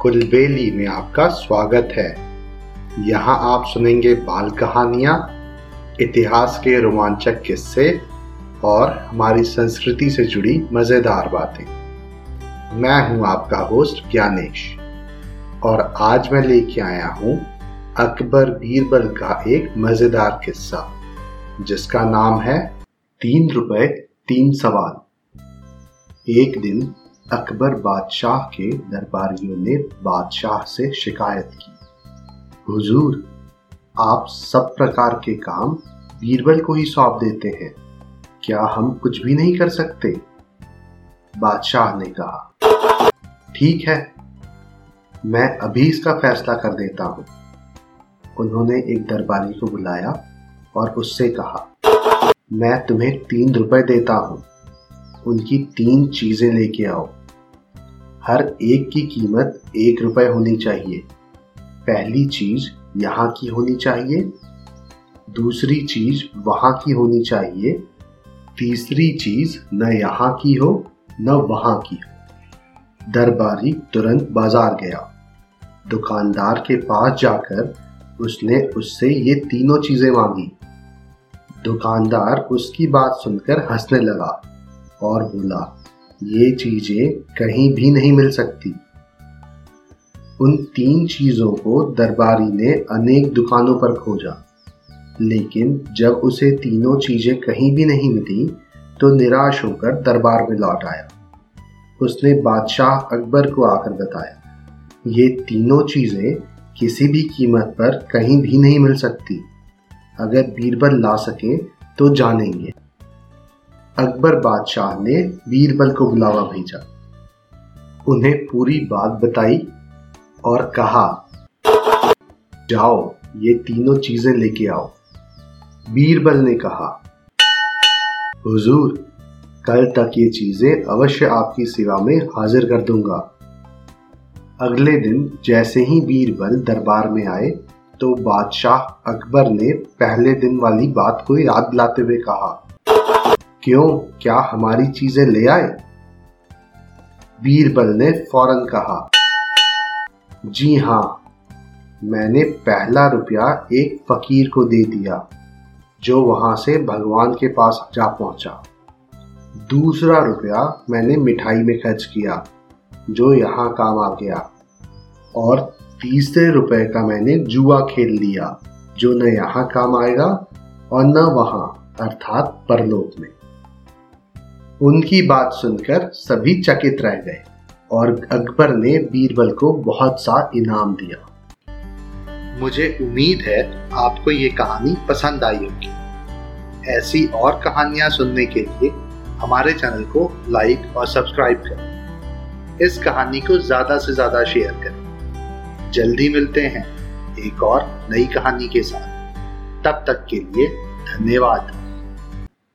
कुलबेली में आपका स्वागत है। यहाँ आप सुनेंगे बाल कहानियाँ, इतिहास के रोमांचक किस्से और हमारी संस्कृति से जुड़ी मज़ेदार बातें। मैं हूँ आपका होस्ट ज्ञानेश और आज मैं लेके आया हूँ अकबर बीरबल का एक मज़ेदार किस्सा, जिसका नाम है तीन रुपए, तीन सवाल। एक दिन अकबर बादशाह के दरबारियों ने बादशाह से शिकायत की। हुजूर, आप सब प्रकार के काम बीरबल को ही सौंप देते हैं। क्या हम कुछ भी नहीं कर सकते? बादशाह ने कहा। ठीक है, मैं अभी इसका फैसला कर देता हूँ। उन्होंने एक दरबारी को बुलाया और उससे कहा, मैं तुम्हें तीन रुपए देता हूँ। उनकी तीन चीज़ें लेके आओ। हर एक की कीमत एक रुपए होनी चाहिए। पहली चीज़ यहाँ की होनी चाहिए, दूसरी चीज़ वहाँ की होनी चाहिए, तीसरी चीज़ न यहाँ की हो, न वहाँ की हो। दरबारी तुरंत बाज़ार गया। दुकानदार के पास जाकर उसने उससे ये तीनों चीज़ें मांगी। दुकानदार उसकी बात सुनकर हंसने लगा और बोला ये चीज़ें कहीं भी नहीं मिल सकती। उन तीन चीज़ों को दरबारी ने अनेक दुकानों पर खोजा। लेकिन जब उसे तीनों चीज़ें कहीं भी नहीं मिली तो निराश होकर दरबार में लौट आया। उसने बादशाह अकबर को आकर बताया, ये तीनों चीज़ें किसी भी कीमत पर कहीं भी नहीं मिल सकती। अगर बीरबल ला सके तो जानेंगे। अकबर बादशाह ने बीरबल को बुलावा भेजा। उन्हें पूरी बात बताई और कहा, जाओ, ये तीनों चीज़ें लेके आओ। बीरबल ने कहा, हुजूर, कल तक ये चीज़ें अवश्य आपकी सेवा में हाजिर कर दूँगा। अगले दिन जैसे ही बीरबल दरबार में आए तो बादशाह अकबर ने पहले दिन वाली बात को याद दिलाते हुए कहा क्यों क्या हमारी चीज़ें ले आए? बीरबल ने फ़ौरन कहा, जी हाँ, मैंने पहला रुपया एक फकीर को दे दिया, जो वहाँ से भगवान के पास जा पहुँचा। दूसरा रुपया मैंने मिठाई में खर्च किया, जो यहाँ काम आ गया। और तीसरे रुपए का मैंने जुआ खेल लिया, जो न यहाँ काम आएगा और न वहाँ, अर्थात परलोक में। उनकी बात सुनकर सभी चकित रह गए और अकबर ने बीरबल को बहुत सा इनाम दिया। मुझे उम्मीद है आपको ये कहानी पसंद आई होगी। ऐसी और कहानियाँ सुनने के लिए हमारे चैनल को लाइक और सब्सक्राइब करें। इस कहानी को ज़्यादा से ज़्यादा शेयर करें। जल्दी मिलते हैं एक और नई कहानी के साथ। तब तक के लिए धन्यवाद।